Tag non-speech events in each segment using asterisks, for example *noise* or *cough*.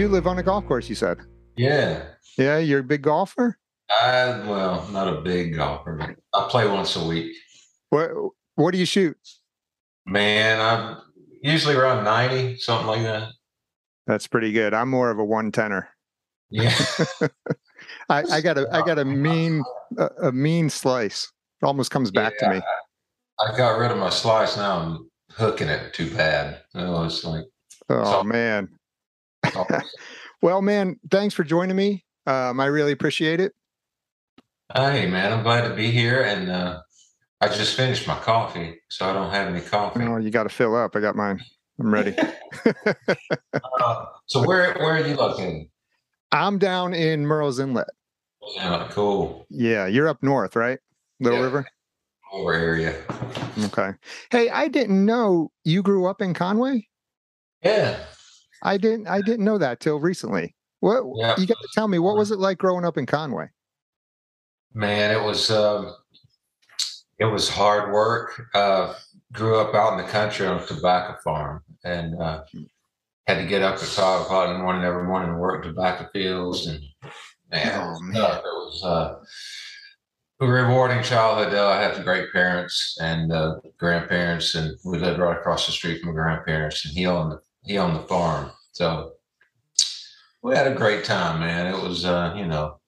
You do live on a golf course, you said. Yeah. Yeah, you're a big golfer. I well, not a big golfer, I play once a week. What What do you shoot? Man, I'm usually around ninety, something like that. That's pretty good. I'm more of a one tenner. Yeah. *laughs* I, I got a I got a mean a, a mean slice. It almost comes back to me. I got rid of my slice. Now I'm hooking it too bad. Oh, it's like Oh So- man. Oh, *laughs* Well, man, thanks for joining me. Um, I really appreciate it. hey man, I'm glad to be here, and uh, I just finished my coffee, so I don't have any coffee. Oh, you got to fill up. I got mine. I'm ready. *laughs* Uh, so where where are you located? I'm down in Murrells Inlet. Yeah, cool. Yeah, you're up north, right? Little Yeah. River. Over area. Okay. Hey, I didn't know you grew up in Conway. Yeah. I didn't. I didn't know that till recently. What Yeah. you got to tell me? What was it like growing up in Conway? Man, it was um, it was hard work. Uh, grew up out in the country on a tobacco farm, and uh, had to get up at five o'clock in the morning every morning and work in tobacco fields. And man, it Oh, was man. It was uh, a rewarding childhood. Though I had great parents and uh, grandparents, and we lived right across the street from my grandparents, and he owned he owned the farm. So we had a great time, man. It was uh, you know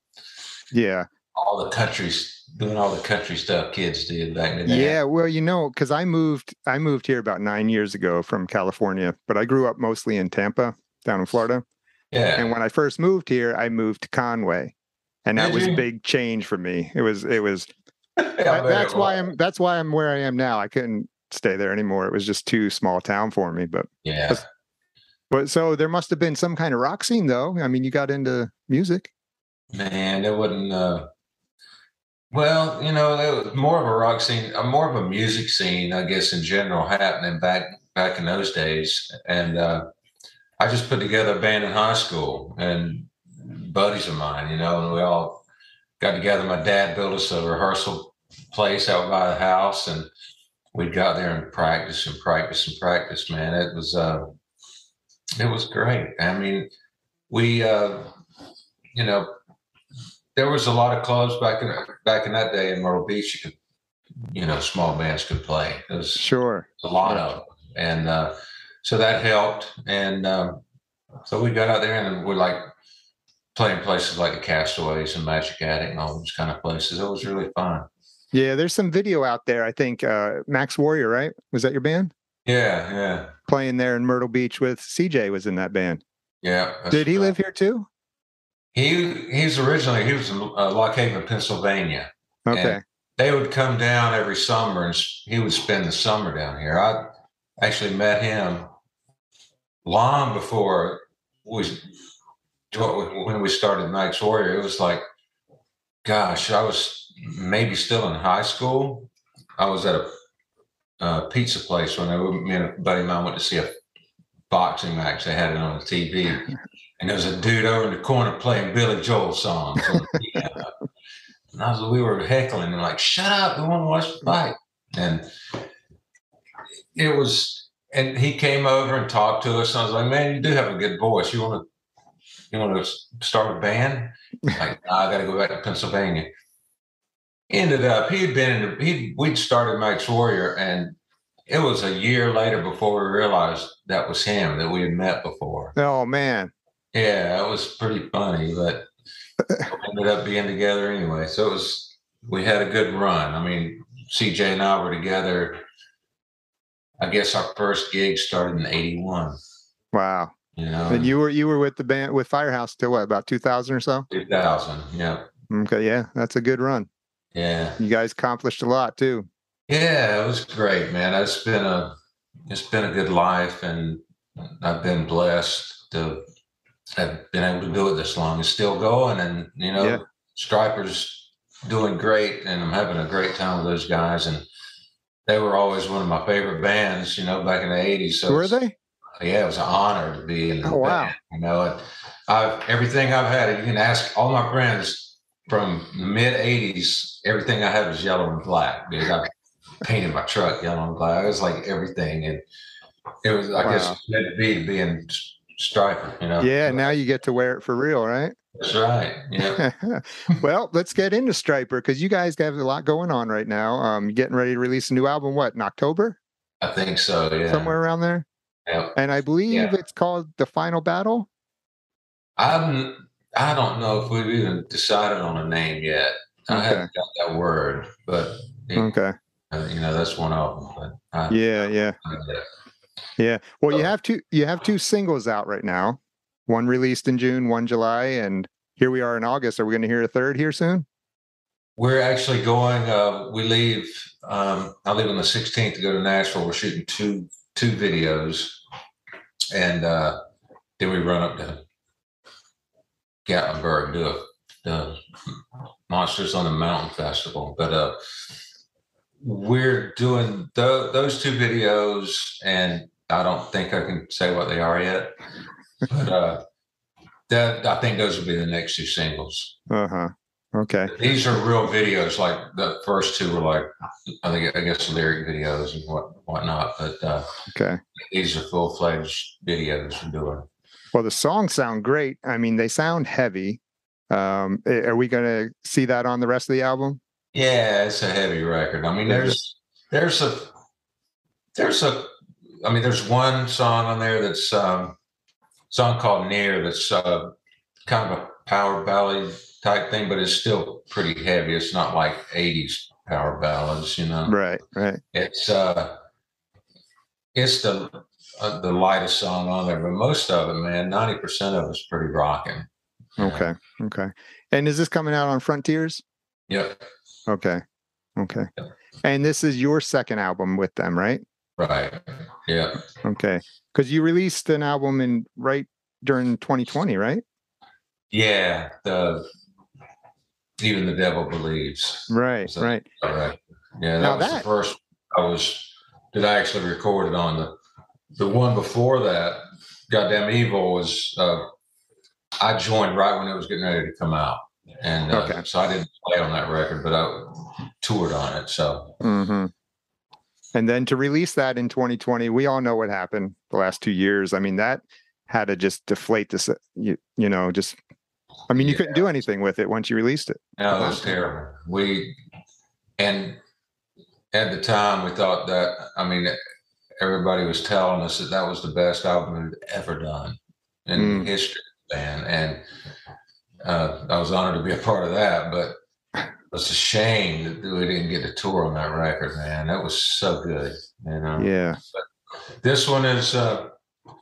Yeah. all the countries doing all the country stuff kids did back in the day. Yeah, well, you know, because I moved, I moved here about nine years ago from California, but I grew up mostly in Tampa, down in Florida. yeah, And when I first moved here, I moved to Conway, and that Did was a you? big change for me. It was, it was. *laughs* That- that's it why. I'm. That's why I'm where I am now. I couldn't stay there anymore. It was just too small town for me. But, Yeah, but so there must have been some kind of rock scene, though. I mean, you got into music. man, it wouldn't. Uh, well, you know, it was more of a rock scene, uh, more of a music scene, I guess, in general, happening back back in those days. And uh, I just put together a band in high school, and buddies of mine, you know, and we all got together. My dad built us a rehearsal place out by the house, and we got there and practice and practice and practice. Man, it was uh, it was great. I mean, we, uh, you know, there was a lot of clubs back in back in that day in Myrtle Beach. You could, you know, small bands could play. There was Sure. a lot of them, and uh, so that helped. And um, so we got out there and we're like playing places like the Castaways and Magic Attic and all those kind of places. It was really fun. Yeah, there's some video out there. I think uh, Maxx Warrior, right? Was that your band? Yeah, yeah, Playing there in Myrtle Beach with CJ was in that band. yeah. Did he right. live here too? He he's originally he was in uh, Lock Haven, Pennsylvania. Okay. they would come down every summer and he would spend the summer down here. I actually met him long before we when we started Maxx Warrior. It was like, gosh, I was maybe still in high school. I was at a uh, pizza place when I, me and a buddy of mine went to see a boxing match. They had it on the TV, and there was a dude over in the corner playing Billy Joel songs. *laughs* And I was, we were heckling and like, shut up, we want to watch the fight. And it was, and he came over and talked to us. And I was like, man, you do have a good voice. You want to, you want to start a band? Like, "Nah, I got to go back to Pennsylvania. Ended up, he had been in, he, we'd started Maxx Warrior and it was a year later before we realized that was him that we had met before. Oh man. Yeah, it was pretty funny, but ended up being together anyway. So it was we had a good run. I mean, CJ and I were together. I guess our first gig started in '81. Wow. You know, And you were you were with the band with Firehouse till what about 2000 or so? 2000. Yeah, Okay, yeah, that's a good run. Yeah, You guys accomplished a lot too. yeah. It was great, man. It's been a it's been a good life, and I've been blessed to have been able to do it this long. It's still going, and you know, Yeah. Stryper's doing great, and I'm having a great time with those guys. And they were always one of my favorite bands, you know, back in the '80s. So were they? Yeah, it was an honor to be in the Oh, wow. band. You know, I've everything I've had. You can ask all my friends from the mid '80s. Everything I had was yellow and black because I painted my truck yellow and black. It was like everything, and it was. I guess Wow. it's meant to be to be in Stryper. You know. Yeah, now you get to wear it for real, right? That's right. Yeah. *laughs* well, let's get into Stryper because you guys have a lot going on right now. Um, getting ready to release a new album. What in October? I think so. Yeah. Somewhere around there. Yeah. And I believe Yeah. it's called the Final Battle. I'm. I don't know if we've even decided on a name yet. I haven't got that word, but it- Okay. uh, you know that's one of them. But I, Yeah, yeah, yeah. Well, you Oh. have two. You have two singles out right now. One released in June, one July, and here we are in August. Are we going to hear a third here soon? We're actually going. Uh, we leave. Um, I leave on the 16th to go to Nashville. We're shooting two two videos, and uh, then we run up to Gatlinburg do a, the Monsters on the Mountain Festival. But uh, we're doing tho- those two videos, and I don't think I can say what they are yet. But uh, that I think those will be the next two singles. Uh huh. Okay. These are real videos. Like the first two were like, I think, I guess lyric videos and what whatnot. But uh, Okay. these are full fledged videos we're doing. Well, the songs sound great. I mean, they sound heavy. Um, are we going to see that on the rest of the album? Yeah, it's a heavy record. I mean, there's there's a there's a I mean, there's one song on there that's um song called Near that's uh kind of a power ballad type thing, but it's still pretty heavy. It's not like 80s power ballads, you know. Right. Right. It's uh, it's the uh, the lightest song on there, but most of it, man, ninety percent of it's pretty rocking. Okay. Okay. And is this coming out on Frontiers? Yep. Okay. Okay. Yep. And this is your second album with them, right? Right. Yeah. Okay. Because you released an album in right during 2020, right? Yeah. The even the devil believes. Right. So- Right. All right. Yeah, that Now was that- the first I was that I actually recorded on the the one before that. God Damn Evil was uh, I joined right when it was getting ready to come out, and uh, Okay. so I didn't play on that record, but I toured on it. So hmm And then to release that in 2020, we all know what happened the last two years. I mean, that had to just deflate this, you, you know, just, I mean, you couldn't do anything with it once you released it. No, it was terrible. We and at the time we thought that I mean everybody was telling us that that was the best album we've ever done in Mm. history band, and uh, I was honored to be a part of that. But it's a shame that we didn't get a tour on that record, man. That was so good, you know. Yeah. This one is. Uh,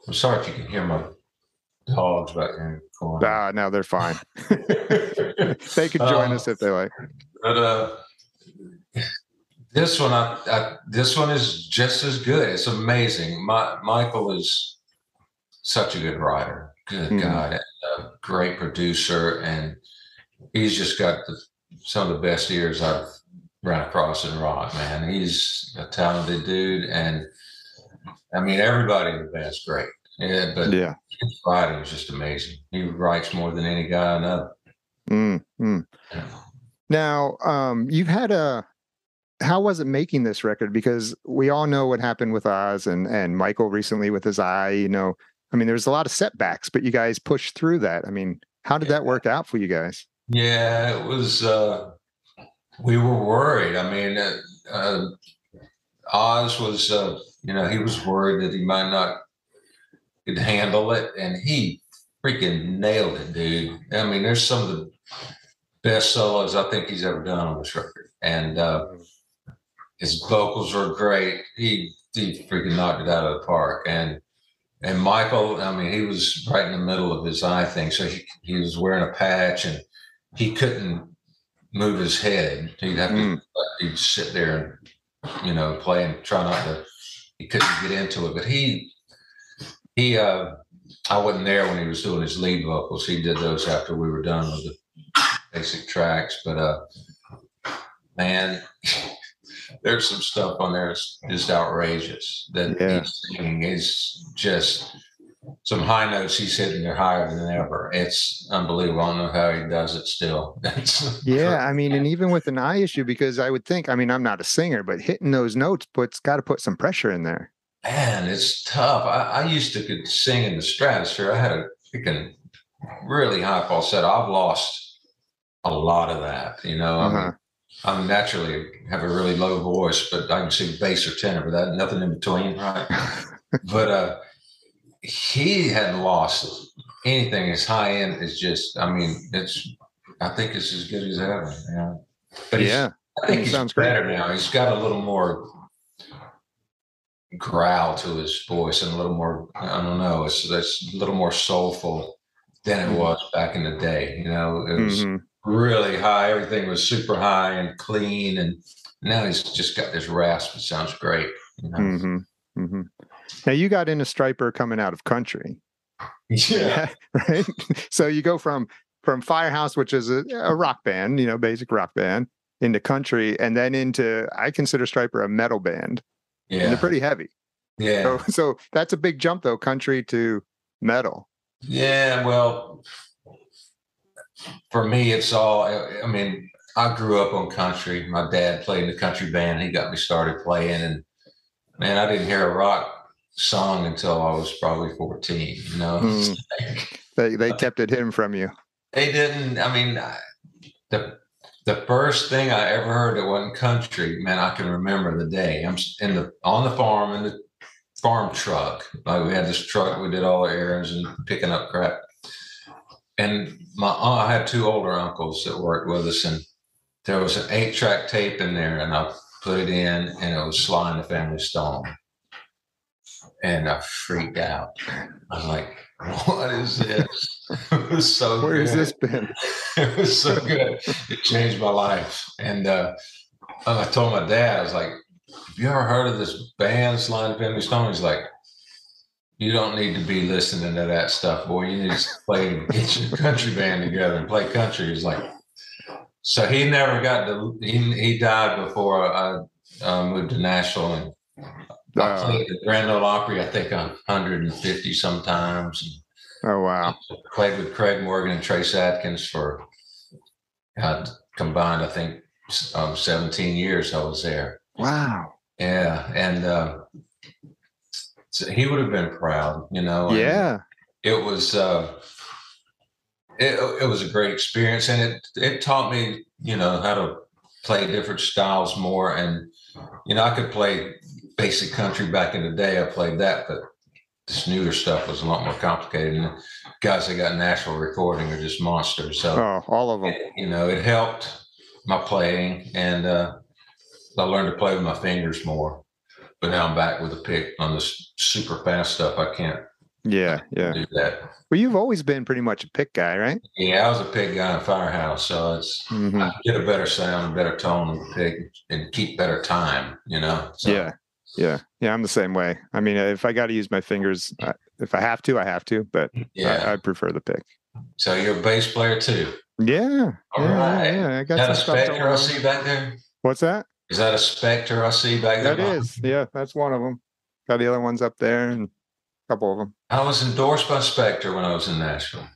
I'm sorry if you can hear my dogs back there in the corner. Ah, now they're fine. *laughs* they can join Um, us if they like. But uh, this one, I, I this one is just as good. It's amazing. My, Michael is such a good writer. Good Mhm. God, and a great producer, and he's just got the, some of the best ears I've run across in rock. Man, he's a talented dude, and I mean everybody in the band's great. Yeah, but Yeah. his writing is just amazing. He writes more than any guy I know. Mm, mm. Now, um, you've had a. How was it making this record? Because we all know what happened with Oz and and Michael recently with his eye. You know, I mean, there's a lot of setbacks, but you guys pushed through that. I mean, how did that work out for you guys? Yeah, it was. Uh, we were worried. I mean, uh, uh, Oz was. Uh, you know, he was worried that he might not could handle it, and he freaking nailed it, dude. I mean, there's some of the best solos I think he's ever done on this record, and uh, his vocals were great. He he freaking knocked it out of the park, and. And Michael, I mean, he was right in the middle of his eye thing. So he, he was wearing a patch and he couldn't move his head. He'd have to Mm. he'd sit there and you know play and try not to. He couldn't get into it, but he he. uh I wasn't there when he was doing his lead vocals. He did those after we were done with the basic tracks. But uh man, there's some stuff on there that's just outrageous. That Yeah. he's singing is just some high notes he's hitting there higher than ever. It's unbelievable. I don't know how he does it still. *laughs* Yeah, I mean, and even with an eye issue, because I would think, I mean, I'm not a singer, but hitting those notes puts got to put some pressure in there. man, it's tough. I, I used to could sing in the stratosphere. I had a freaking really high falsetto. I've lost a lot of that. You know, uh-huh. I mean, I'm naturally have a really low voice, but I can sing bass or tenor, but that nothing in between, right? *laughs* but uh, he hadn't lost anything as high end as just. I mean, it's. I think it's as good as ever. You know? But yeah, I think he sounds better great. now. He's got a little more growl to his voice and a little more. I don't know. It's it's a little more soulful than it mm-hmm. was back in the day. You know, it was. Mm-hmm really high. Everything was super high and clean. And now he's just got this rasp. It sounds great. You know? mm-hmm. Mm-hmm. Now you got into Stryper coming out of country. Yeah. *laughs* right. So you go from from Firehouse, which is a, a, rock band, you know, basic rock band, into country, and then into I consider Stryper a metal band. Yeah. And they're pretty heavy. Yeah. So, so that's a big jump though, country to metal. Yeah. Well, for me, it's all. I mean, I grew up on country. My dad played in the country band. He got me started playing, and man, I didn't hear a rock song until I was probably fourteen. You know, mm. *laughs* they they kept it hidden from you. They didn't. I mean, the the first thing I ever heard that wasn't country, man, I can remember the day. I'm in the on the farm in the farm truck. Like we had this truck, we did all the errands and picking up crap and my I had two older uncles that worked with us, and there was an eight track tape in there, and I put it in, and it was Sly and the Family Stone, and I freaked out. I was like, "What is this?" *laughs* it was so. Where's this been? *laughs* it was so good. It changed my life, and uh, I told my dad, I was like, "Have you ever heard of this band, Sly and the Family Stone?" He's like you don't need to be listening to that stuff, boy. You need to play, get your country band together and play country. He's like, so he never got to, he, he died before I uh, moved to Nashville and I uh, played the Grand Ole Opry, I think 150 sometimes. Oh, wow. Played with Craig Morgan and Trace Adkins for uh, combined, I think, um, 17 years I was there. Wow. Yeah. And, uh, so he would have been proud, you know. Yeah. It was uh it, it was a great experience and it it taught me, you know, how to play different styles more and you know, I could play basic country back in the day. I played that, but this newer stuff was a lot more complicated. And guys that got Nashville recording are just monsters. So oh, all of them. It, you know, it helped my playing and uh I learned to play with my fingers more but now I'm back with a pick on this super fast stuff. I can't. Yeah, yeah. Do that. Well, you've always been pretty much a pick guy, right? Yeah, I was a pick guy in Firehouse, so it's mm-hmm. I get a better sound, a better tone with pick, and keep better time. You know. So. Yeah, yeah, yeah. I'm the same way. I mean, if I got to use my fingers, if I have to, I have to. But yeah, I, I prefer the pick. So you're a bass player too. Yeah. All yeah, right. yeah, I got that a Spector I see back there. What's that? Is that a Spector I see back there? That is, yeah, that's one of them. Got the other ones up there and a couple of them. I was endorsed by Spector when I was in Nashville.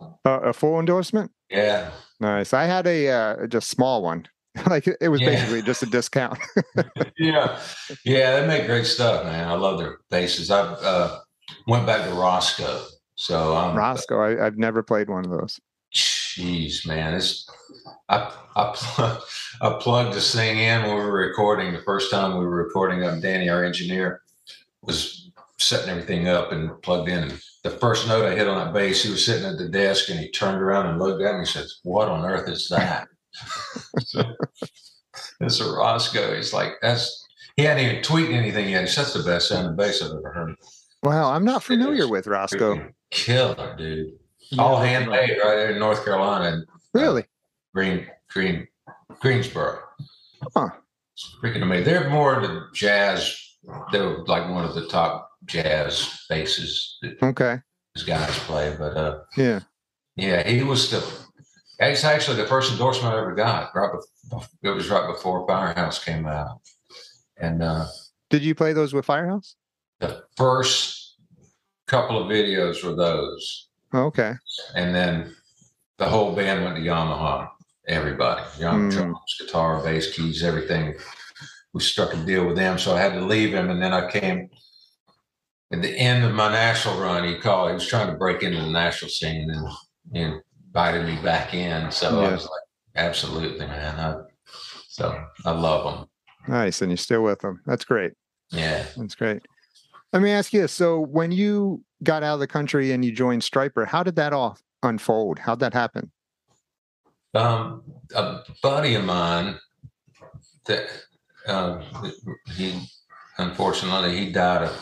Uh, a full endorsement? Yeah. Nice. I had a uh, just small one. *laughs* like it was yeah. basically just a discount. *laughs* *laughs* yeah, yeah, they make great stuff, man. I love their basses. I uh, went back to Roscoe, so I'm, Roscoe. I, have never played one of those. Jeez, man, it's I I, I plugged this thing in when we were recording. The first time we were recording, up, Danny, our engineer, was setting everything up and plugged in. And the first note I hit on that bass, he was sitting at the desk and he turned around and looked at me and says, "What on earth is that?" so, *laughs* it's a Roscoe. He's like, "That's." He hadn't even tweeted anything yet. "That's the best sounding bass I've ever heard." Wow, I'm not familiar with Roscoe. Killer, dude. Yeah. All handmade right there in North Carolina. Really? Uh, Green, Green, Greensboro. Huh. It's freaking amazing. They're more the jazz. They're like one of the top jazz basses. okay. These guys play, but uh, yeah, yeah, he was the. It's actually the first endorsement I ever got. Right, before, it was right before Firehouse came out, and uh, did you play those with Firehouse? The first couple of videos were those. Okay. And then the whole band went to Yamaha everybody, young mm. drums, guitar, bass, keys, everything. We struck a deal with them, so I had to leave him, and then I came at the end of my national run, he called. He was trying to break into the national scene and and invited me back in. So Yeah. I was like, absolutely, man. I, so I love them. Nice. And you're still with them. That's great. Yeah. That's great. Let me ask you this. So when you got out of the country and you joined Stryper, how did that all unfold? How'd that happen? Um, a buddy of mine that um, he unfortunately he died a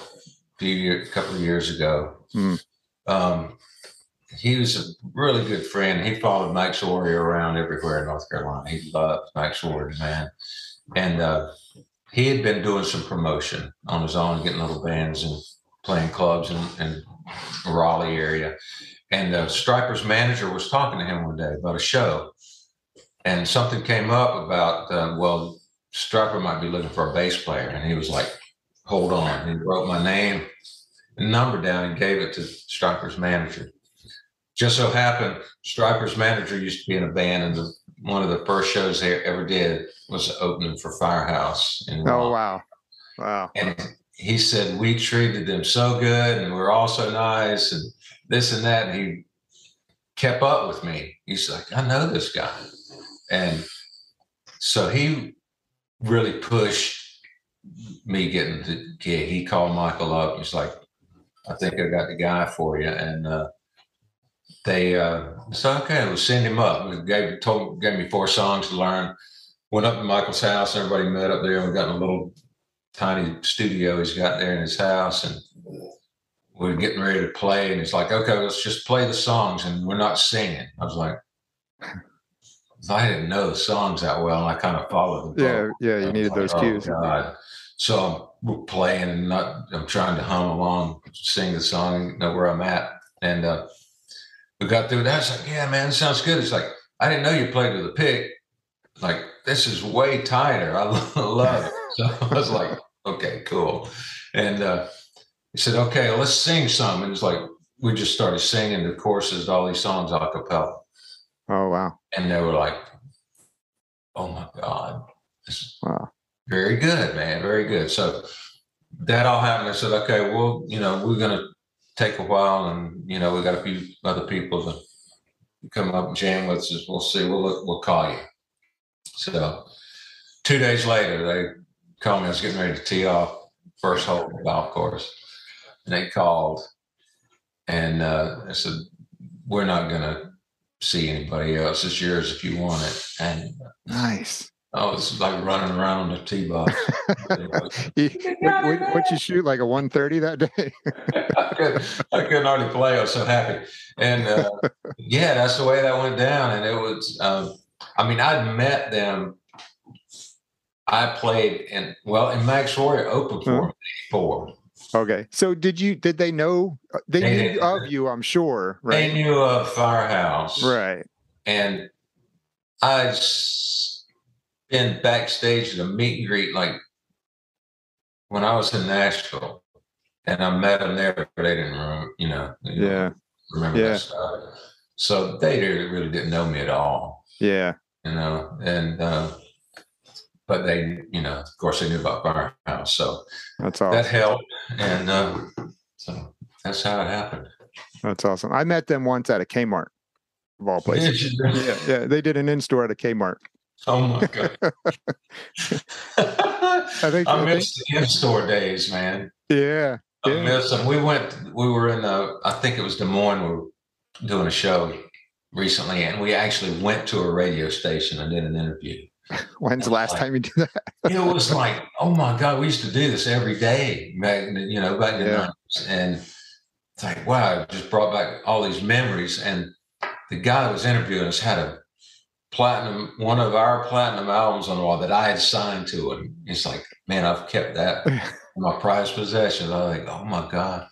few years, a couple of years ago. Hmm. Um, he was a really good friend. He followed Maxx Warrior around everywhere in North Carolina. He loved Maxx Warrior, man. And uh, he had been doing some promotion on his own, getting little bands and playing clubs in, in Raleigh area. And uh, Stryper's manager was talking to him one day about a show, and something came up about uh, well, Stryper might be looking for a bass player, and he was like, "Hold on." He wrote my name and number down and gave it to Stryper's manager. Just so happened, Stryper's manager used to be in a band, and the, one of the first shows they ever did was opening for Firehouse. In Oh, wow. Wow. And he said, We treated them so good and we're all so nice and this and that. And he kept up with me. He's like, I know this guy. And so he really pushed me getting the gig. He called Michael up. He's like, I think I got the guy for you. And uh, they uh, said, okay, we'll send him up. We gave, told, gave me four songs to learn. Went up to Michael's house. Everybody met up there. We got in a little tiny studio he's got there in his house and we're getting ready to play and he's like okay let's just play the songs and we're not singing i was like i didn't know the songs that well and i kind of followed them Yeah. Yeah. You needed those cues. God. so i'm playing and not i'm trying to hum along sing the song know where i'm at and uh we got through that it's like yeah man sounds good it's like i didn't know you played with a pick like this is way tighter i *laughs* love it so *laughs* i was like okay, cool. And uh, he said, okay, let's sing some. And it's like, we just started singing the choruses to all these songs a cappella. Oh, wow. And they were like, oh my God, Wow. very good, man, very good. So that all happened. I said, okay, well, you know, we're going to take a while and, you know, we got a few other people to come up and jam with us. We'll see. We'll, look, we'll call you. So two days later, they called me. I was getting ready to tee off first hole of the golf course. And they called and uh, I said, We're not going to see anybody else. It's yours if you want it. And Nice. I was like running around on the tee box. *laughs* *laughs* You, what, what, what'd you shoot? Like a 130 that day? *laughs* I, could, I couldn't hardly play. I was so happy. And uh, yeah, that's the way that went down. And it was, um, I mean, I'd met them. I played in, well, in Maxx Warrior opened for Huh. me in 84. Okay. So did you, did they know, uh, they They knew of you, I'm sure. right? They knew of Firehouse. Right. And I'd s- been backstage at a meet and greet like when I was in Nashville. And I met them there, but they didn't remember, you know, Yeah. remember Yeah. that stuff. So they really, really didn't know me at all, Yeah. you know, and, uh, but they, you know, of course, they knew about Firehouse. So That's all that helped. And uh, so that's how it happened. That's awesome. I met them once at a Kmart of all places. Yeah. Yeah. They did an in store at a Kmart. Oh my God. *laughs* I think, *laughs* I miss the in-store days, man. yeah. I Yeah. miss them. We went. We were in. Uh, I think it was Des Moines. We were doing a show recently, and we actually went to a radio station and did an interview. *laughs* When's the last time you did that? *laughs* It was like, oh my god, we used to do this every day back, you know, back in the Yeah. 90s. and it's like, wow, it just brought back all these memories. And the guy that was interviewing us had a platinum, one of our platinum albums on the wall that I had signed to him. He's like, man, I've kept that *laughs* in my prized possession. I was like, oh my god.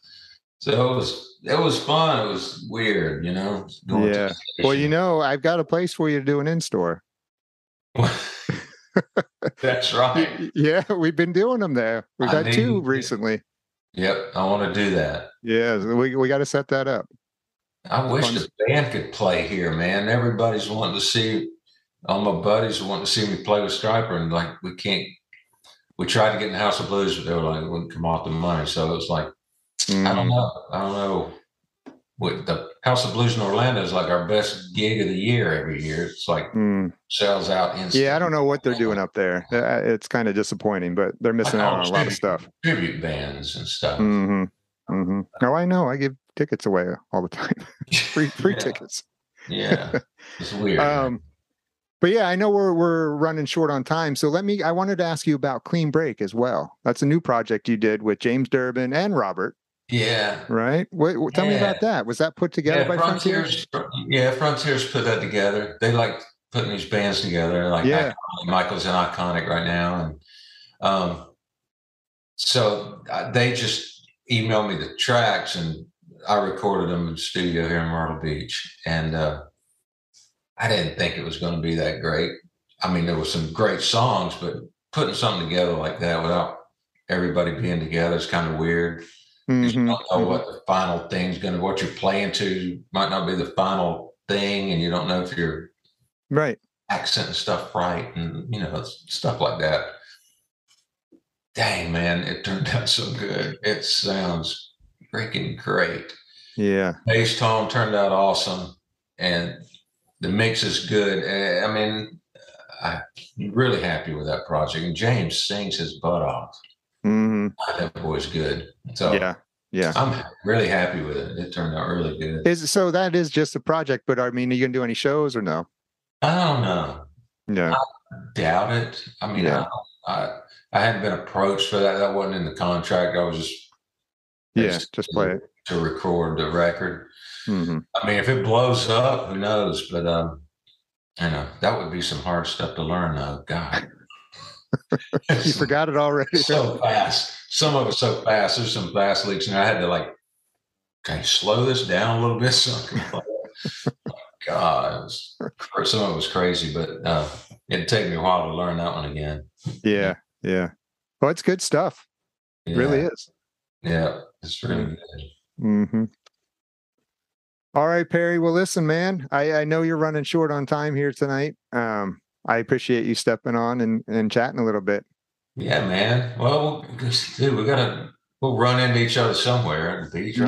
So it was it was fun. It was weird, you know. going Yeah. the Well, you know, I've got a place for you to do an in store. That's right. Yeah, we've been doing them there. We've I had two recently. Yep, I want to do that. Yeah, we we got to set that up. I wish the band could play here, man. Everybody's wanting to see. All my buddies wanting to see me play with Stryper, and like we can't. We tried to get in the House of Blues, but they were like, it wouldn't come off the money. So it was like, I don't Mm, know. I don't know. What the House of Blues in Orlando is like our best gig of the year every year. It's like mm. sells out instantly. Yeah, I don't know what they're doing up there. Uh, It's kind of disappointing, but they're missing out on a lot of stuff. Tribute bands and stuff. Mm-hmm. Mm-hmm. Oh, I know. I give tickets away all the time. *laughs* free *laughs* free Yeah. tickets. Yeah, it's weird. Um, but yeah, I know we're we're running short on time. So let me. I wanted to ask you about Cleanbreak as well. That's a new project you did with James Durbin and Robert, yeah. right? What- tell me about that. Was that put together Yeah, by Frontier? Frontiers. Yeah, Frontiers put that together. They like putting these bands together. Like Yeah. Iconic- Michael's an iconic right now, and um, so they just emailed me the tracks, and I recorded them in the studio here in Myrtle Beach. And uh, I didn't think it was going to be that great. I mean, there were some great songs, but putting something together like that without everybody being together is kind of weird. 'Cause You mm-hmm. don't know what the final thing's going to, what you're playing to might not be the final thing, and you don't know if your Right. accent and stuff right, and you know stuff like that. Dang man, it turned *laughs* out so good. It sounds freaking great. Yeah. Bass tone turned out awesome, and the mix is good. I mean, I'm really happy with that project. And James sings his butt off. Hmm That boy's good. So Yeah. Yeah. I'm really happy with it. It turned out really good. Is so that is just a project, but I mean, are you gonna do any shows or no? I don't know. Yeah. Doubt it. I mean, Yeah. I, I I hadn't been approached for that. That wasn't in the contract. I was just Yeah. It's- Just play it. to record the record. hmm I mean, if it blows up, who knows? But um, you know, that would be some hard stuff to learn. Though, God, *laughs* You forgot it already. so fast. Some of it so fast. There's some fast leaks, and I had to like, you slow this down a little bit? So? *laughs* God, was, some of it was crazy, but uh, it'd take me a while to learn that one again. Yeah. Yeah. Well, it's good stuff. It Really is. Yeah, it's really good. hmm All right, Perry. Well, listen, man, I, I know you're running short on time here tonight. Um, I appreciate you stepping on and, and chatting a little bit. Yeah, man. Well, dude, we gotta we'll run into each other somewhere at the beach.